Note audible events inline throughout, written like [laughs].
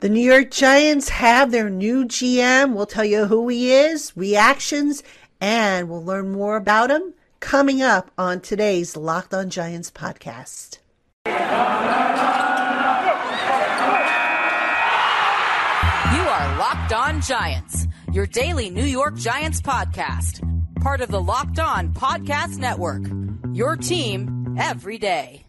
The New York Giants have their new GM. We'll tell you who he is, reactions, and we'll learn more about him coming up on today's Locked On Giants podcast. You are Locked On Giants, your daily New York Giants podcast, part of the Locked On Podcast Network. Your team every day.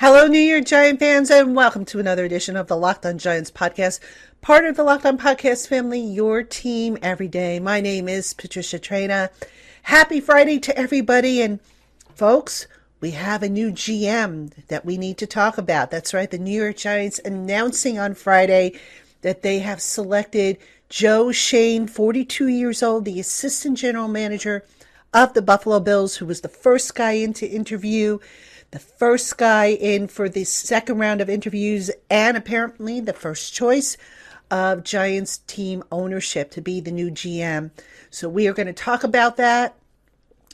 Hello, New York Giant fans, and welcome to another edition of the Locked On Giants podcast, part of the Locked On Podcast family, your team every day. My name is Patricia Traina. Happy Friday to everybody, and folks, we have a new GM that we need to talk about. That's right, the New York Giants announcing on Friday that they have selected Joe Schoen, 42 years old, the assistant general manager of the Buffalo Bills, who was the first guy in to interview the first guy in for the second round of interviews, and apparently the first choice of Giants team ownership to be the new GM. So we are going to talk about that.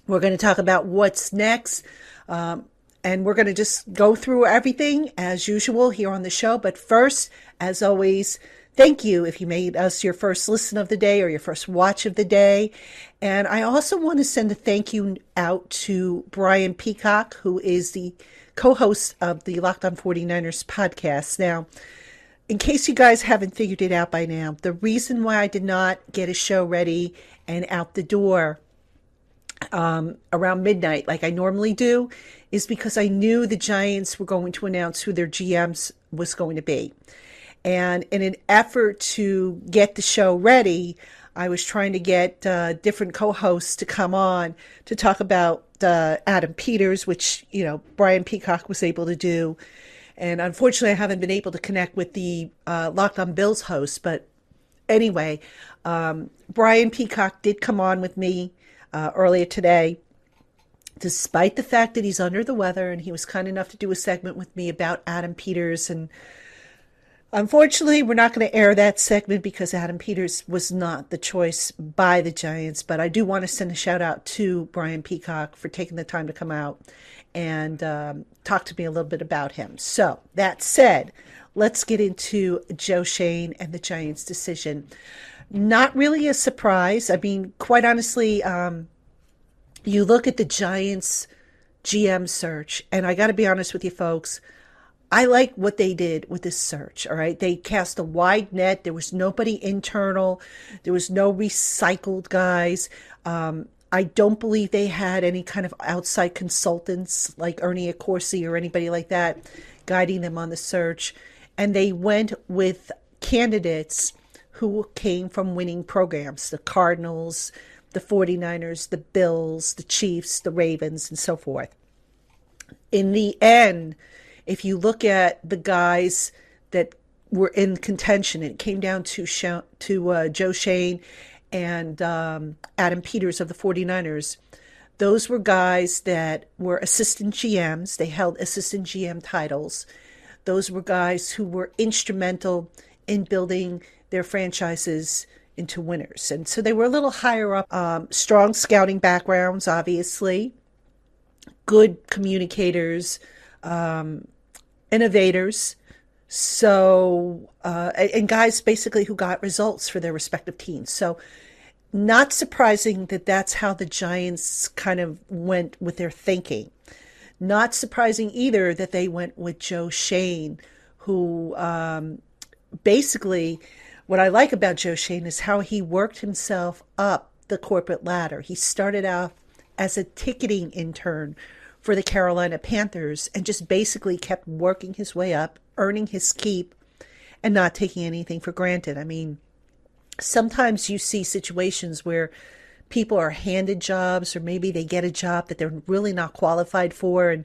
We're going to talk about what's next. Um, and we're going to just go through everything as usual here on the show. But first, as always, Thank you if you made us your first listen of the day or your first watch of the day. And I also want to send a thank you out to Brian Peacock, who is the co host of the Locked On 49ers podcast. Now, in case you guys haven't figured it out by now, the reason why I did not get a show ready and out the door um, around midnight like I normally do is because I knew the Giants were going to announce who their GMs was going to be. And in an effort to get the show ready, I was trying to get uh, different co-hosts to come on to talk about uh, Adam Peters, which you know Brian Peacock was able to do, and unfortunately, I haven't been able to connect with the uh, Locked On Bills host. But anyway, um, Brian Peacock did come on with me uh, earlier today, despite the fact that he's under the weather, and he was kind enough to do a segment with me about Adam Peters and Unfortunately, we're not going to air that segment because Adam Peters was not the choice by the Giants, but I do want to send a shout out to Brian Peacock for taking the time to come out and um, talk to me a little bit about him. So, that said, let's get into Joe Schoen and the Giants' decision. Not really a surprise. I mean, quite honestly, um, you look at the Giants' GM search, and I got to be honest with you, folks. I like what they did with this search. All right. They cast a wide net. There was nobody internal. There was no recycled guys. Um, I don't believe they had any kind of outside consultants like Ernie Accorsi or anybody like that guiding them on the search. And they went with candidates who came from winning programs the Cardinals, the 49ers, the Bills, the Chiefs, the Ravens, and so forth. In the end, if you look at the guys that were in contention, it came down to to uh, Joe Schoen and um, Adam Peters of the 49ers. Those were guys that were assistant GMs. They held assistant GM titles. Those were guys who were instrumental in building their franchises into winners. And so they were a little higher up. Um, strong scouting backgrounds, obviously, good communicators, um, innovators. So, uh, and guys basically who got results for their respective teams. So, not surprising that that's how the Giants kind of went with their thinking. Not surprising either that they went with Joe Schoen, who um, basically, what I like about Joe Schoen is how he worked himself up the corporate ladder. He started out as a ticketing intern for the Carolina Panthers and just basically kept working his way up, earning his keep, and not taking anything for granted. I mean, sometimes you see situations where people are handed jobs or maybe they get a job that they're really not qualified for. And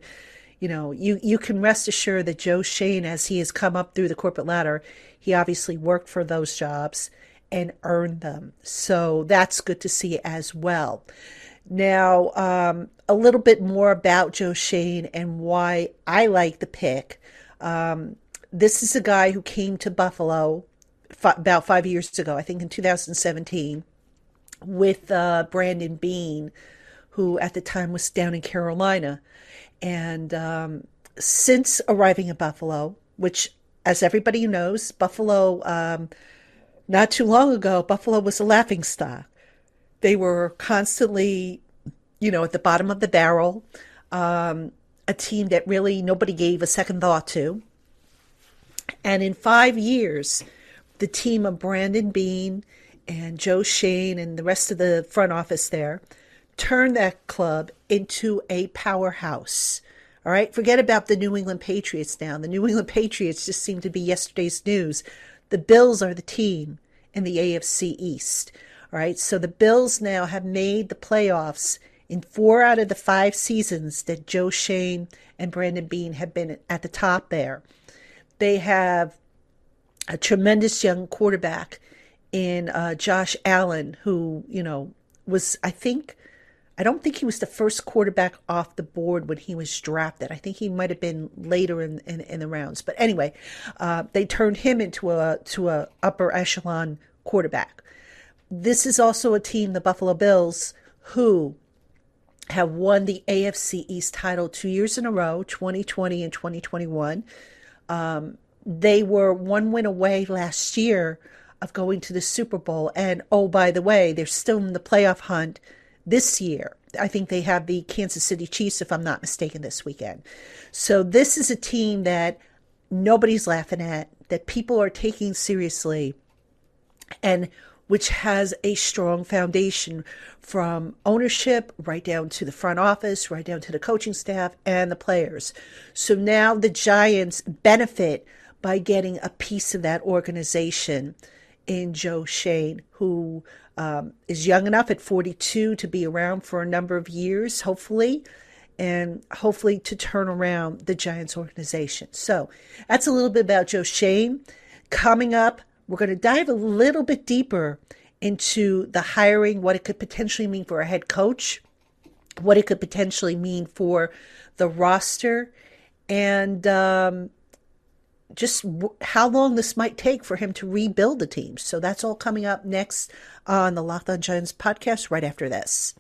you know you you can rest assured that Joe Schoen as he has come up through the corporate ladder he obviously worked for those jobs and earned them. So that's good to see as well now, um, a little bit more about Joe Schoen and why I like the pick. Um, this is a guy who came to Buffalo f- about five years ago, I think in 2017. with uh, Brandon Beane, who at the time was down in Carolina. And um, since arriving in Buffalo, which, as everybody knows, Buffalo, um, not too long ago, Buffalo was a laughing stock. They were constantly, you know, at the bottom of the barrel, um, a team that really nobody gave a second thought to. And in five years, the team of Brandon Beane and Joe Schoen and the rest of the front office there turned that club into a powerhouse. All right, forget about the New England Patriots now. The New England Patriots just seem to be yesterday's news. The Bills are the team in the AFC East. All right, so the Bills now have made the playoffs in four out of the five seasons that Joe Schoen and Brandon Beane have been at the top there. They have a tremendous young quarterback in uh, Josh Allen, who, you know, was, I think, I don't think he was the first quarterback off the board when he was drafted. I think he might have been later in, in, in the rounds. But anyway, uh, they turned him into a to a upper echelon quarterback. This is also a team, the Buffalo Bills, who have won the AFC East title two years in a row, 2020 and 2021. Um, they were one win away last year of going to the Super Bowl. And oh, by the way, they're still in the playoff hunt this year. I think they have the Kansas City Chiefs, if I'm not mistaken, this weekend. So this is a team that nobody's laughing at, that people are taking seriously, and which has a strong foundation from ownership right down to the front office, right down to the coaching staff and the players. So now the Giants benefit by getting a piece of that organization in Joe Schoen, who um, is young enough at 42 to be around for a number of years, hopefully, and hopefully to turn around the Giants organization. So that's a little bit about Joe Schoen. Coming up, we're going to dive a little bit deeper into the hiring, what it could potentially mean for a head coach, what it could potentially mean for the roster, and um, just w- how long this might take for him to rebuild the team. So that's all coming up next on the Locked On Giants podcast right after this.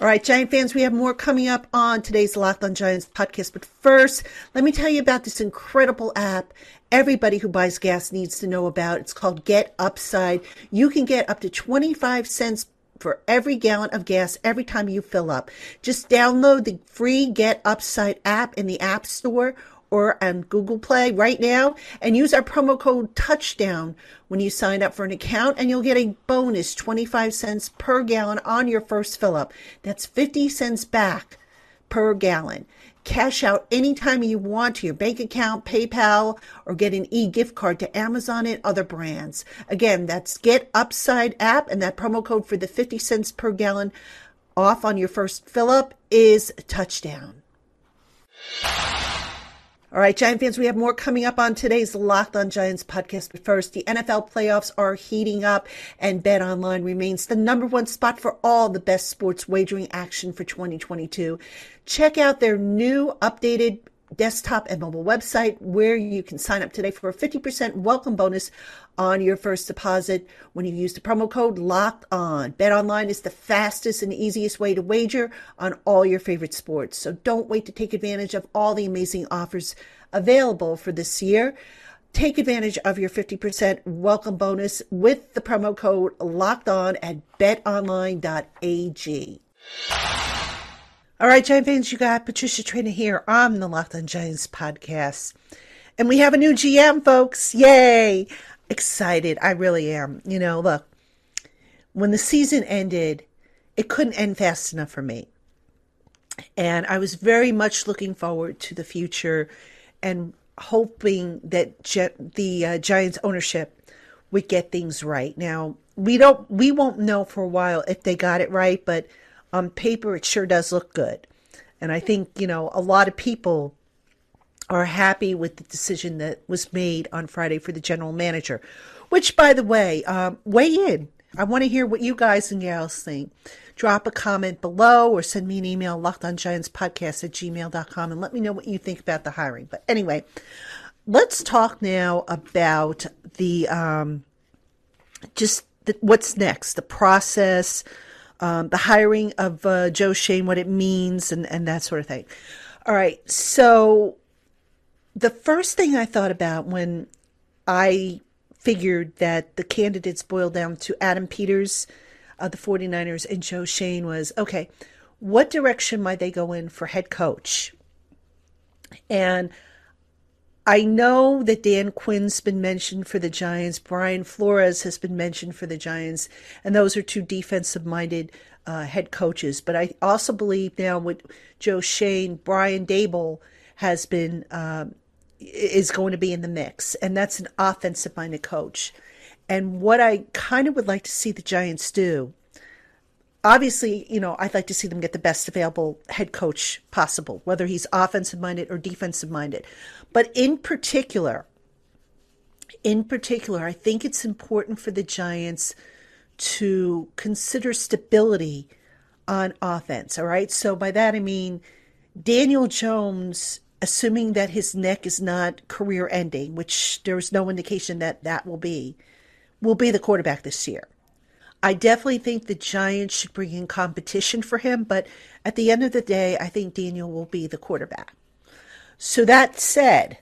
All right, Giant fans, we have more coming up on today's Locked On Giants podcast. But first, let me tell you about this incredible app everybody who buys gas needs to know about. It's called Get Upside. You can get up to 25 cents for every gallon of gas every time you fill up. Just download the free Get Upside app in the App Store or on Google Play right now and use our promo code touchdown when you sign up for an account and you'll get a bonus 25 cents per gallon on your first fill up. That's 50 cents back per gallon. Cash out anytime you want to your bank account, PayPal, or get an e-gift card to Amazon and other brands. Again, that's Get Upside app and that promo code for the 50 cents per gallon off on your first fill up is touchdown. All right, Giant fans, we have more coming up on today's Locked on Giants podcast. But first, the NFL playoffs are heating up, and Bet Online remains the number one spot for all the best sports wagering action for 2022. Check out their new updated desktop and mobile website where you can sign up today for a 50% welcome bonus on your first deposit. When you use the promo code locked on bet online is the fastest and easiest way to wager on all your favorite sports. So don't wait to take advantage of all the amazing offers available for this year. Take advantage of your 50% welcome bonus with the promo code locked on at betonline.ag all right, Giant fans, you got Patricia Traina here on the Locked on Giants podcast. And we have a new GM, folks. Yay! Excited. I really am. You know, look, when the season ended, it couldn't end fast enough for me. And I was very much looking forward to the future and hoping that the uh, Giants ownership would get things right. Now, we don't we won't know for a while if they got it right, but on paper, it sure does look good. And I think, you know, a lot of people are happy with the decision that was made on Friday for the general manager, which, by the way, um, weigh in. I want to hear what you guys and gals think. Drop a comment below or send me an email, lockedongiantspodcast at gmail.com, and let me know what you think about the hiring. But anyway, let's talk now about the um, just the, what's next, the process, um, the hiring of uh, Joe Schoen, what it means, and, and that sort of thing. All right. So the first thing I thought about when I figured that the candidates boiled down to Adam Peters of the 49ers and Joe Schoen was okay, what direction might they go in for head coach? And I know that Dan Quinn's been mentioned for the Giants. Brian Flores has been mentioned for the Giants. And those are two defensive minded uh, head coaches. But I also believe now with Joe Schoen, Brian Daboll has been, um, is going to be in the mix. And that's an offensive minded coach. And what I kind of would like to see the Giants do obviously, you know, I'd like to see them get the best available head coach possible, whether he's offensive minded or defensive minded. But in particular, in particular, I think it's important for the Giants to consider stability on offense. All right. So by that, I mean Daniel Jones, assuming that his neck is not career ending, which there's no indication that that will be, will be the quarterback this year. I definitely think the Giants should bring in competition for him, but at the end of the day, I think Daniel will be the quarterback. So that said,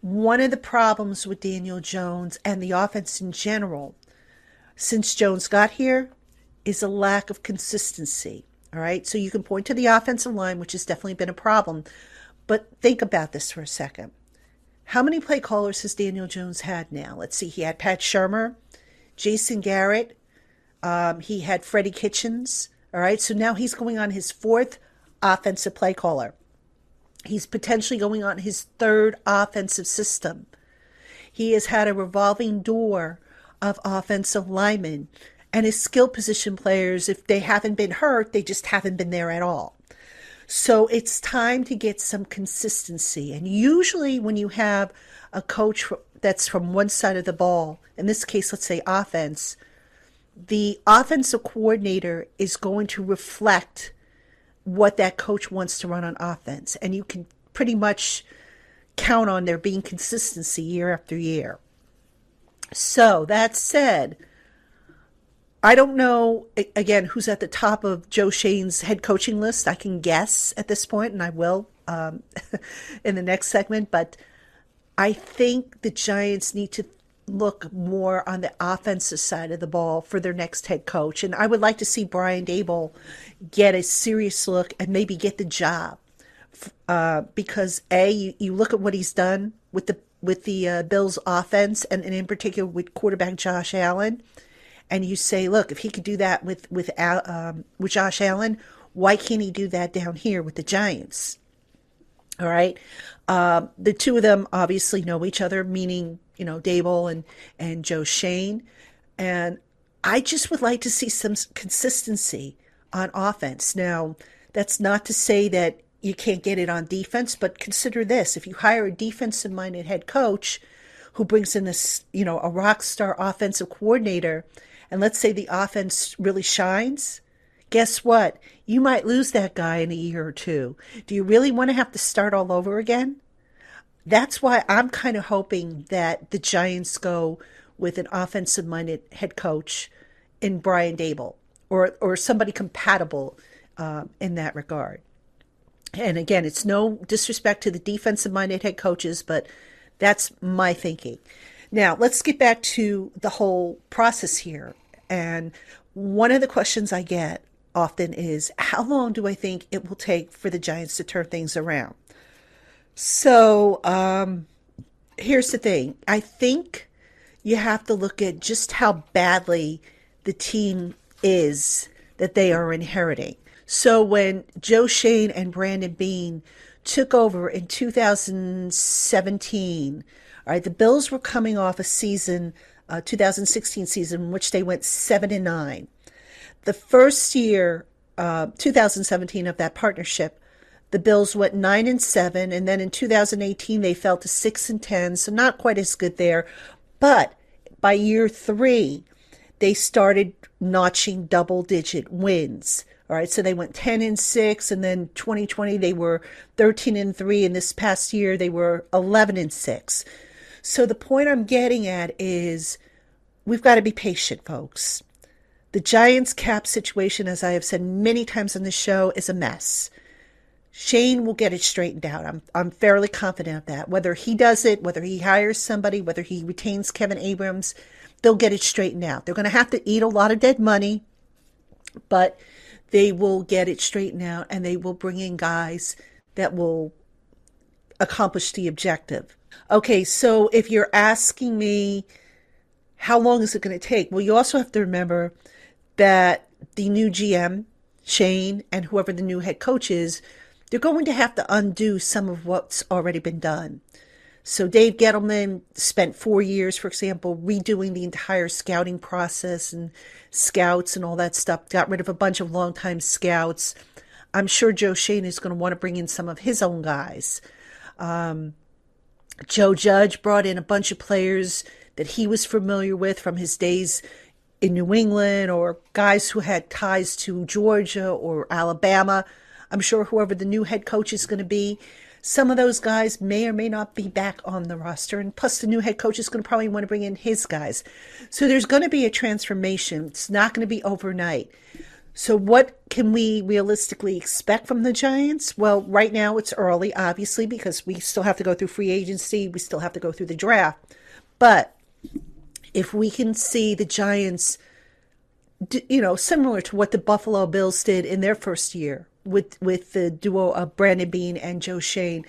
one of the problems with Daniel Jones and the offense in general since Jones got here is a lack of consistency. All right. So you can point to the offensive line, which has definitely been a problem. But think about this for a second. How many play callers has Daniel Jones had now? Let's see. He had Pat Shurmur, Jason Garrett, um, he had Freddie Kitchens. All right. So now he's going on his fourth offensive play caller. He's potentially going on his third offensive system. He has had a revolving door of offensive linemen and his skill position players. If they haven't been hurt, they just haven't been there at all. So it's time to get some consistency. And usually, when you have a coach that's from one side of the ball, in this case, let's say offense, the offensive coordinator is going to reflect what that coach wants to run on offense. And you can pretty much count on there being consistency year after year. So, that said, I don't know, again, who's at the top of Joe Schoen's head coaching list. I can guess at this point, and I will um, [laughs] in the next segment. But I think the Giants need to look more on the offensive side of the ball for their next head coach. And I would like to see Brian Daboll get a serious look and maybe get the job. Uh, because a you, you, look at what he's done with the with the uh, Bills offense and, and in particular with quarterback Josh Allen, and you say, look, if he could do that with with um, with Josh Allen, why can't he do that down here with the Giants? All right, uh, the two of them obviously know each other, meaning you know, Daboll and, and Joe Schoen. And I just would like to see some consistency on offense. Now, that's not to say that you can't get it on defense, but consider this. If you hire a defensive minded head coach who brings in this, you know, a rock star offensive coordinator, and let's say the offense really shines, guess what? You might lose that guy in a year or two. Do you really want to have to start all over again? that's why I'm kind of hoping that the Giants go with an offensive minded head coach in Brian Daboll or or somebody compatible uh, in that regard. And again, it's no disrespect to the defensive minded head coaches, but that's my thinking. Now, let's get back to the whole process here. And one of the questions I get often is how long do I think it will take for the Giants to turn things around? So um, here's the thing I think you have to look at just how badly the team is that they are inheriting. So when Joe Schoen and Brandon Beane took over in 2017, all right, the Bills were coming off a season, uh, 2016 season, in which they went seven and nine. The first year, uh, 2017 of that partnership, the Bills went 9 and 7 and then in 2018 they fell to 6 and 10, so not quite as good there. But by year 3, they started notching double digit wins. All right, so they went 10 and 6 and then 2020 they were 13 and 3 and this past year they were 11 and 6. So the point I'm getting at is we've got to be patient, folks. The Giants cap situation, as I have said many times on the show, is a mess. Schoen will get it straightened out. I'm I'm fairly confident of that. Whether he does it, whether he hires somebody, whether he retains Kevin Abrams, they'll get it straightened out. They're going to have to eat a lot of dead money, but they will get it straightened out and they will bring in guys that will accomplish the objective. Okay, so if you're asking me how long is it going to take? Well, you also have to remember that the new GM, Schoen, and whoever the new head coach is, they're going to have to undo some of what's already been done. So Dave Gettleman spent four years, for example, redoing the entire scouting process and scouts and all that stuff. Got rid of a bunch of longtime scouts. I'm sure Joe Schoen is going to want to bring in some of his own guys. Um, Joe Judge brought in a bunch of players that he was familiar with from his days in New England or guys who had ties to Georgia or Alabama. I'm sure whoever the new head coach is going to be, some of those guys may or may not be back on the roster. And plus, the new head coach is going to probably want to bring in his guys. So there's going to be a transformation. It's not going to be overnight. So, what can we realistically expect from the Giants? Well, right now it's early, obviously, because we still have to go through free agency, we still have to go through the draft. But if we can see the Giants, you know, similar to what the Buffalo Bills did in their first year with with the duo of Brandon Beane and Joe Schoen,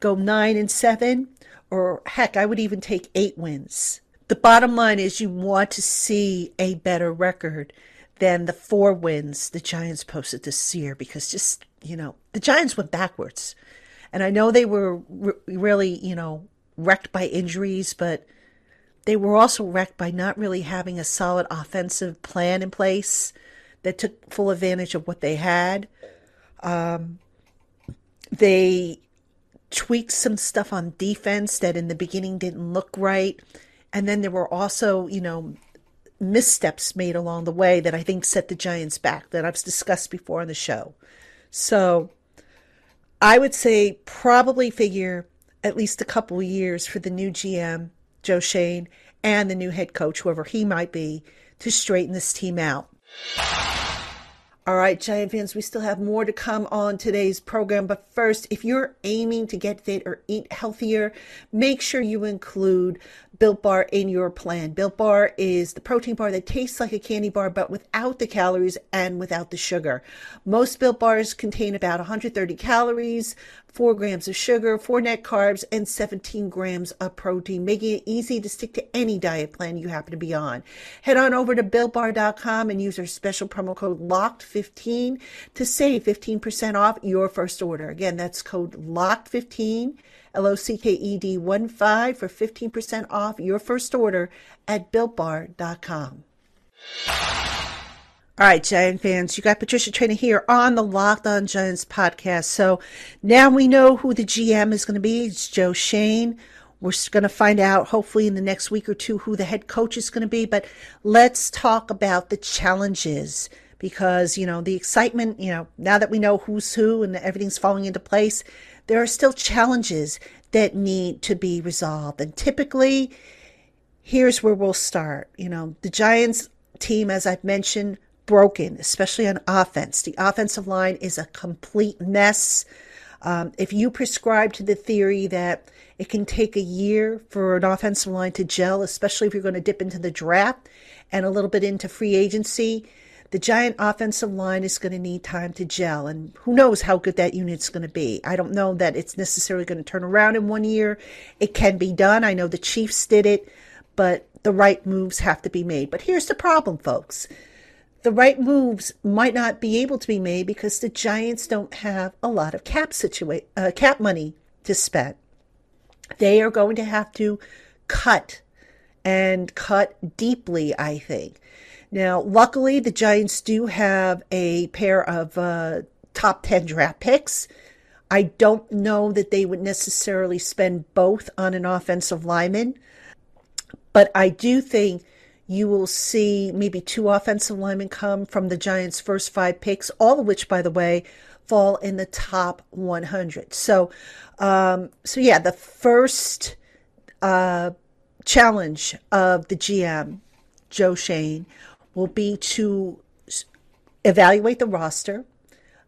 go nine and seven, or heck, I would even take eight wins. The bottom line is you want to see a better record than the four wins the Giants posted this year because just, you know, the Giants went backwards. And I know they were re- really, you know, wrecked by injuries, but they were also wrecked by not really having a solid offensive plan in place that took full advantage of what they had. Um, they tweaked some stuff on defense that in the beginning didn't look right. And then there were also, you know, missteps made along the way that I think set the Giants back that I've discussed before on the show. So I would say probably figure at least a couple years for the new GM, Joe Schoen, and the new head coach, whoever he might be, to straighten this team out. All right, Giant fans, we still have more to come on today's program. But first, if you're aiming to get fit or eat healthier, make sure you include Built Bar in your plan. Built Bar is the protein bar that tastes like a candy bar, but without the calories and without the sugar. Most Built Bars contain about 130 calories, 4 grams of sugar, 4 net carbs, and 17 grams of protein, making it easy to stick to any diet plan you happen to be on. Head on over to BuiltBar.com and use our special promo code LOCKED15 to save 15% off your first order. Again, that's code LOCKED15 L O C K E D 1 5 for 15% off your first order at builtbar.com. All right, Giant fans, you got Patricia Traina here on the Locked On Giants podcast. So now we know who the GM is going to be. It's Joe Schoen. We're going to find out, hopefully, in the next week or two, who the head coach is going to be. But let's talk about the challenges because, you know, the excitement, you know, now that we know who's who and everything's falling into place, there are still challenges that need to be resolved. And typically, here's where we'll start. You know, the Giants team, as I've mentioned, broken, especially on offense. The offensive line is a complete mess. Um, if you prescribe to the theory that it can take a year for an offensive line to gel, especially if you're going to dip into the draft and a little bit into free agency, the giant offensive line is going to need time to gel, and who knows how good that unit's going to be. I don't know that it's necessarily going to turn around in one year. It can be done. I know the Chiefs did it, but the right moves have to be made. But here's the problem, folks. The right moves might not be able to be made because the Giants don't have a lot of cap situa- uh, cap money to spend. They are going to have to cut and cut deeply, I think. Now, luckily, the Giants do have a pair of uh, top 10 draft picks. I don't know that they would necessarily spend both on an offensive lineman, but I do think you will see maybe two offensive linemen come from the Giants' first five picks, all of which, by the way, fall in the top 100. So, um, so yeah, the first uh, challenge of the GM, Joe Schoen, will be to evaluate the roster,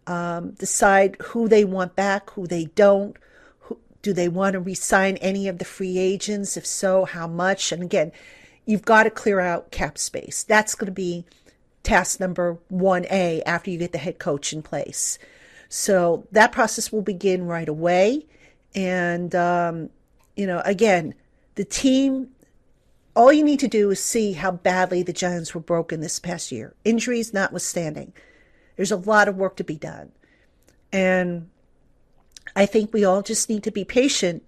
um, decide who they want back, who they don't. Who, do they want to resign any of the free agents? If so, how much? And again, you've got to clear out cap space. That's going to be task number 1A after you get the head coach in place. So that process will begin right away. And, um, you know, again, the team, all you need to do is see how badly the Giants were broken this past year, injuries notwithstanding. There's a lot of work to be done. And I think we all just need to be patient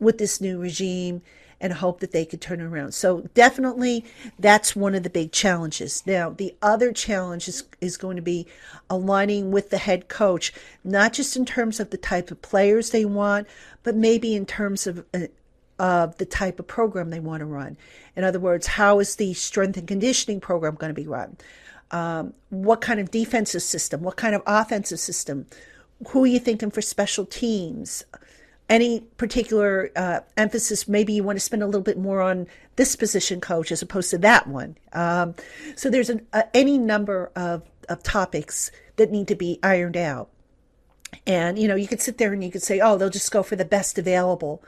with this new regime and hope that they could turn around. So definitely that's one of the big challenges. Now, the other challenge is, is going to be aligning with the head coach, not just in terms of the type of players they want, but maybe in terms of uh, of the type of program they want to run. In other words, how is the strength and conditioning program going to be run? Um, what kind of defensive system? What kind of offensive system? Who are you thinking for special teams? Any particular uh, emphasis? Maybe you want to spend a little bit more on this position coach as opposed to that one. Um, so there's an, uh, any number of, of topics that need to be ironed out. And, you know, you could sit there and you could say, oh, they'll just go for the best available.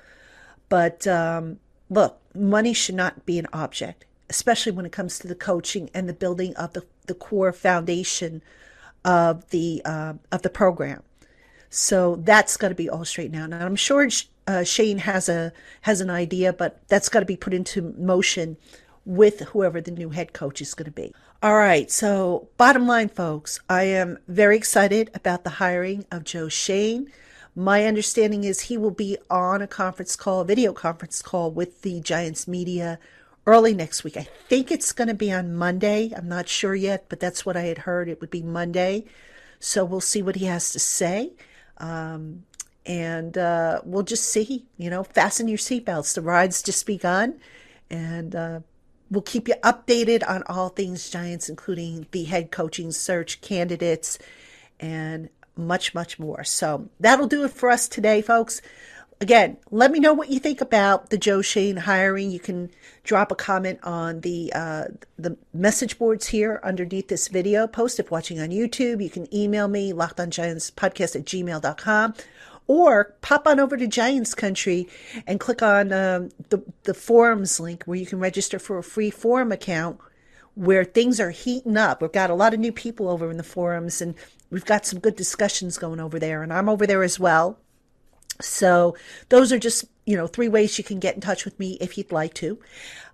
But um, look, money should not be an object, especially when it comes to the coaching and the building of the, the core foundation of the uh, of the program. So that's got to be all straightened out. And I'm sure uh, Schoen has a has an idea, but that's got to be put into motion with whoever the new head coach is going to be. All right. So bottom line, folks, I am very excited about the hiring of Joe Schoen. My understanding is he will be on a conference call, video conference call with the Giants media early next week. I think it's going to be on Monday. I'm not sure yet, but that's what I had heard. It would be Monday. So we'll see what he has to say. Um, and uh, we'll just see, you know, fasten your seatbelts. The ride's just begun. And uh, we'll keep you updated on all things Giants, including the head coaching search candidates and much, much more. So that'll do it for us today, folks. Again, let me know what you think about the Joe Schoen hiring. You can drop a comment on the uh, the message boards here underneath this video post. If watching on YouTube, you can email me, lockedongiantspodcast at gmail.com, or pop on over to Giants Country and click on um, the, the forums link where you can register for a free forum account where things are heating up. We've got a lot of new people over in the forums and we've got some good discussions going over there, and I'm over there as well. So those are just you know three ways you can get in touch with me if you'd like to.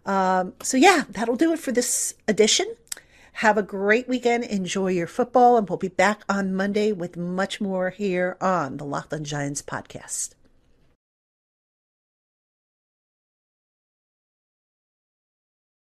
Um, so yeah, that'll do it for this edition. Have a great weekend. Enjoy your football, and we'll be back on Monday with much more here on the Locked Giants podcast.